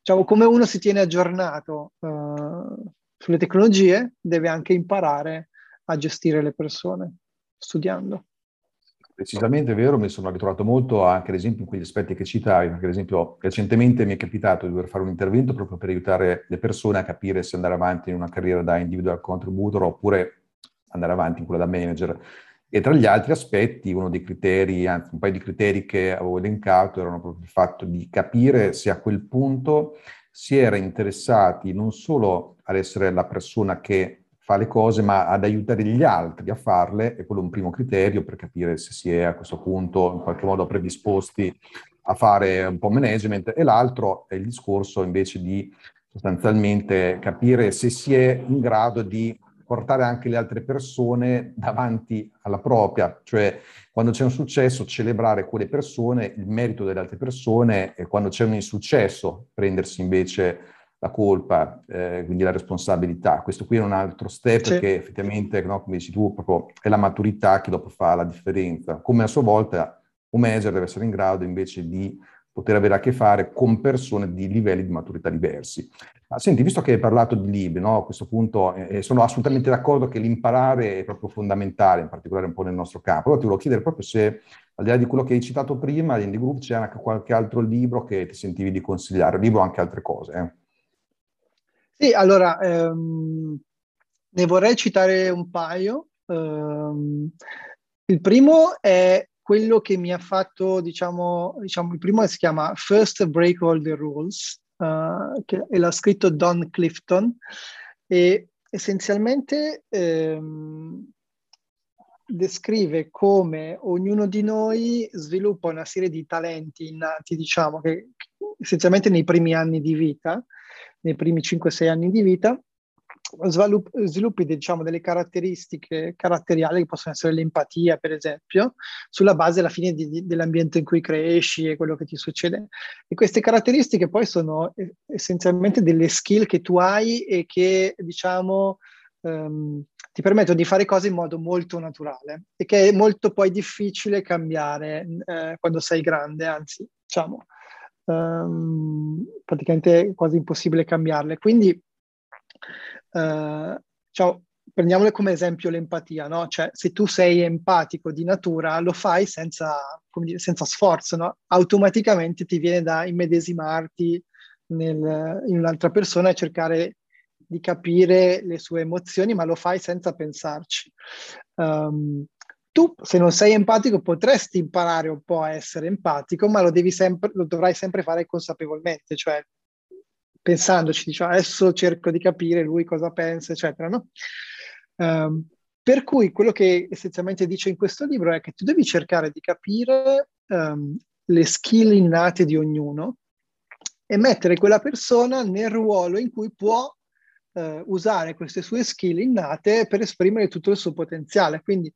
Diciamo, come uno si tiene aggiornato uh, sulle tecnologie, deve anche imparare a gestire le persone, studiando. Precisamente vero, mi sono ritrovato molto anche ad esempio in quegli aspetti che citavi, perché ad esempio recentemente mi è capitato di dover fare un intervento proprio per aiutare le persone a capire se andare avanti in una carriera da individual contributor oppure andare avanti in quella da manager. E tra gli altri aspetti, uno dei criteri, anzi un paio di criteri che avevo elencato erano proprio il fatto di capire se a quel punto si era interessati non solo ad essere la persona che fa le cose, ma ad aiutare gli altri a farle, e quello è un primo criterio per capire se si è a questo punto in qualche modo predisposti a fare un po' management, e l'altro è il discorso invece di sostanzialmente capire se si è in grado di portare anche le altre persone davanti alla propria, cioè quando c'è un successo celebrare quelle persone, il merito delle altre persone e quando c'è un insuccesso prendersi invece la colpa, eh, quindi la responsabilità. Questo qui è un altro step sì. che effettivamente, no, come dici tu, proprio è la maturità che dopo fa la differenza. Come a sua volta un manager deve essere in grado invece di poter avere a che fare con persone di livelli di maturità diversi. Ma senti, visto che hai parlato di libri, no, a questo punto eh, sono assolutamente d'accordo che l'imparare è proprio fondamentale, in particolare un po' nel nostro campo. Allora ti volevo chiedere proprio se, al di là di quello che hai citato prima, di Indie Group, c'è anche qualche altro libro che ti sentivi di consigliare, libro o anche altre cose. Eh. Sì, allora, ehm, ne vorrei citare un paio. Um, il primo è quello che mi ha fatto, diciamo, diciamo il primo si chiama First Break All the Rules, uh, che, l'ha scritto Don Clifton, e essenzialmente ehm, descrive come ognuno di noi sviluppa una serie di talenti innati, diciamo, che essenzialmente nei primi anni di vita, nei primi 5-6 anni di vita, svilupp- sviluppi diciamo, delle caratteristiche caratteriali che possono essere l'empatia, per esempio, sulla base alla fine di, di, dell'ambiente in cui cresci e quello che ti succede. E queste caratteristiche poi sono essenzialmente delle skill che tu hai e che, diciamo, um, ti permettono di fare cose in modo molto naturale e che è molto poi difficile cambiare eh, quando sei grande, anzi, diciamo, um, praticamente quasi impossibile cambiarle. Quindi Uh, cioè, prendiamole come esempio l'empatia, no? Cioè, se tu sei empatico di natura, lo fai senza, dire, senza sforzo, no? Automaticamente ti viene da immedesimarti nel, in un'altra persona e cercare di capire le sue emozioni, ma lo fai senza pensarci. Um, tu, se non sei empatico, potresti imparare un po' a essere empatico, ma lo, devi sempre, lo dovrai sempre fare consapevolmente, cioè pensandoci, diciamo, adesso cerco di capire lui cosa pensa, eccetera, no? Um, per cui quello che essenzialmente dice in questo libro è che tu devi cercare di capire um, le skill innate di ognuno e mettere quella persona nel ruolo in cui può uh, usare queste sue skill innate per esprimere tutto il suo potenziale. Quindi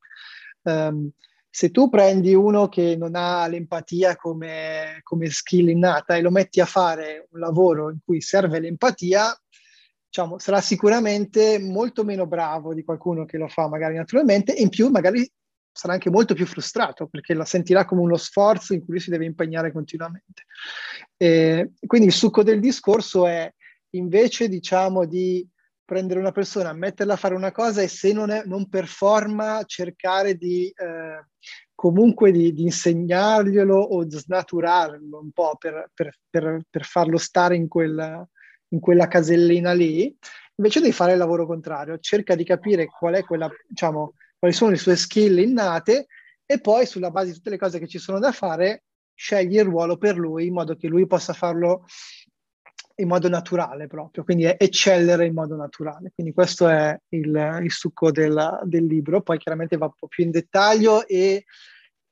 um, se tu prendi uno che non ha l'empatia come, come skill innata e lo metti a fare un lavoro in cui serve l'empatia, diciamo, sarà sicuramente molto meno bravo di qualcuno che lo fa magari naturalmente e in più magari sarà anche molto più frustrato perché la sentirà come uno sforzo in cui si deve impegnare continuamente. E quindi il succo del discorso è invece diciamo di prendere una persona, metterla a fare una cosa e se non, è, non performa cercare di eh, comunque di, di, insegnarglielo o snaturarlo un po' per, per, per, per farlo stare in quella, in quella casellina lì, invece di fare il lavoro contrario, cerca di capire qual è quella, diciamo, quali sono le sue skill innate e poi sulla base di tutte le cose che ci sono da fare scegli il ruolo per lui in modo che lui possa farlo in modo naturale proprio, quindi eccellere in modo naturale. Quindi questo è il, il succo del, del, libro, poi chiaramente va un po' più in dettaglio e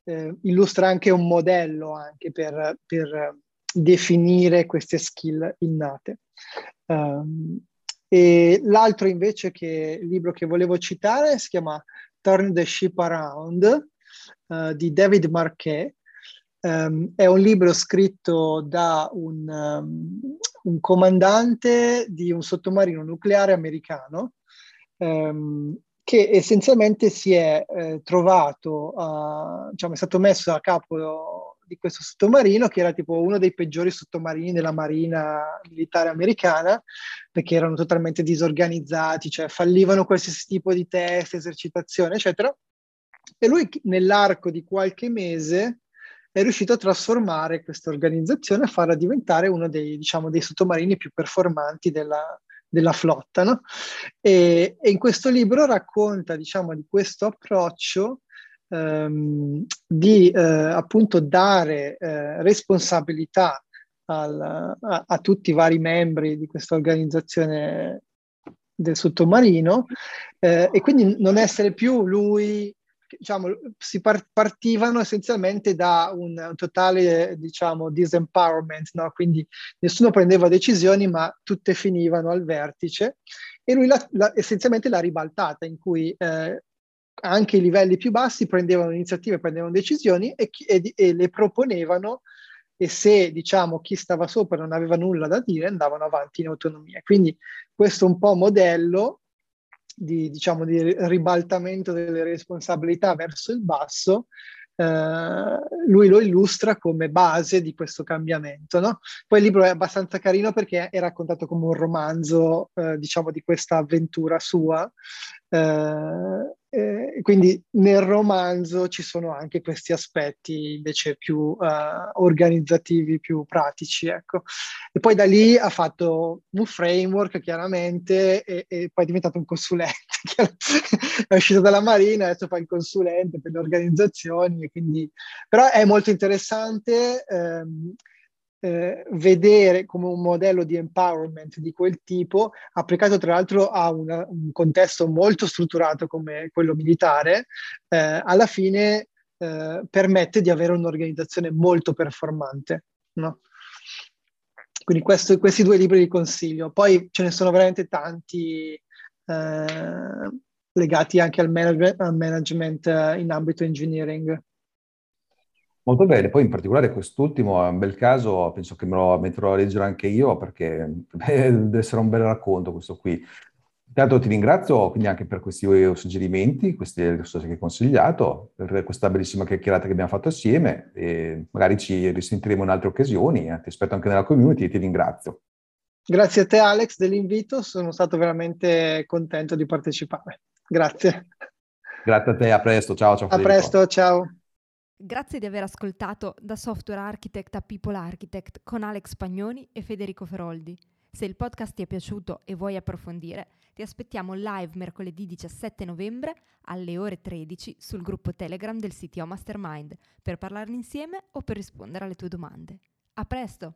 eh, illustra anche un modello anche per, per definire queste skill innate. Um, e l'altro invece che il libro che volevo citare si chiama Turn the Ship Around uh, di David Marquet. Um, è un libro scritto da un, um, un, comandante di un sottomarino nucleare americano um, che essenzialmente si è eh, trovato, uh, diciamo, è stato messo a capo di questo sottomarino che era tipo uno dei peggiori sottomarini della marina militare americana perché erano totalmente disorganizzati, cioè fallivano qualsiasi tipo di test, esercitazione, eccetera. E lui nell'arco di qualche mese è riuscito a trasformare questa organizzazione e farla diventare uno dei, diciamo, dei sottomarini più performanti della, della flotta. No? E, e, in questo libro racconta diciamo, di questo approccio ehm, di eh, appunto dare eh, responsabilità al, a, a, tutti i vari membri di questa organizzazione del sottomarino eh, e quindi non essere più lui diciamo, si partivano essenzialmente da un, totale, diciamo, disempowerment, no? quindi nessuno prendeva decisioni, ma tutte finivano al vertice. E lui la, la, essenzialmente l'ha ribaltata, in cui eh, anche i livelli più bassi prendevano iniziative, prendevano decisioni e, e, e, le proponevano e se diciamo chi stava sopra non aveva nulla da dire andavano avanti in autonomia. Quindi questo un po' modello di, diciamo, di ribaltamento delle responsabilità verso il basso eh, lui lo illustra come base di questo cambiamento. No? Poi il libro è abbastanza carino perché è raccontato come un romanzo, eh, diciamo, di questa avventura sua. Eh, eh, quindi nel romanzo ci sono anche questi aspetti invece più uh, organizzativi, più pratici. Ecco. E poi da lì ha fatto un framework chiaramente e, e poi è diventato un consulente. è uscito dalla Marina, adesso fa il consulente per le organizzazioni. Quindi... Però è molto interessante. Ehm, eh, vedere come un modello di empowerment di quel tipo, applicato tra l'altro a una, un contesto molto strutturato come quello militare, eh, alla fine eh, permette di avere un'organizzazione molto performante. No? Quindi questo, questi due libri li consiglio. Poi ce ne sono veramente tanti eh, legati anche al management, al management eh, in ambito engineering. Molto bene, poi in particolare quest'ultimo è un bel caso, penso che me lo metterò a leggere anche io perché deve essere un bel racconto questo qui. Intanto ti ringrazio quindi anche per questi suggerimenti, queste risorse che hai consigliato, per questa bellissima chiacchierata che abbiamo fatto assieme e magari ci risentiremo in altre occasioni, ti aspetto anche nella community e ti ringrazio. Grazie a te Alex dell'invito, sono stato veramente contento di partecipare. Grazie. Grazie a te, a presto, ciao ciao. A presto, ciao. Grazie di aver ascoltato da Software Architect a People Architect con Alex Pagnoni e Federico Feroldi. Se il podcast ti è piaciuto e vuoi approfondire, ti aspettiamo live mercoledì 17 novembre alle ore 13 sul gruppo Telegram del CTO Mastermind per parlarne insieme o per rispondere alle tue domande. A presto!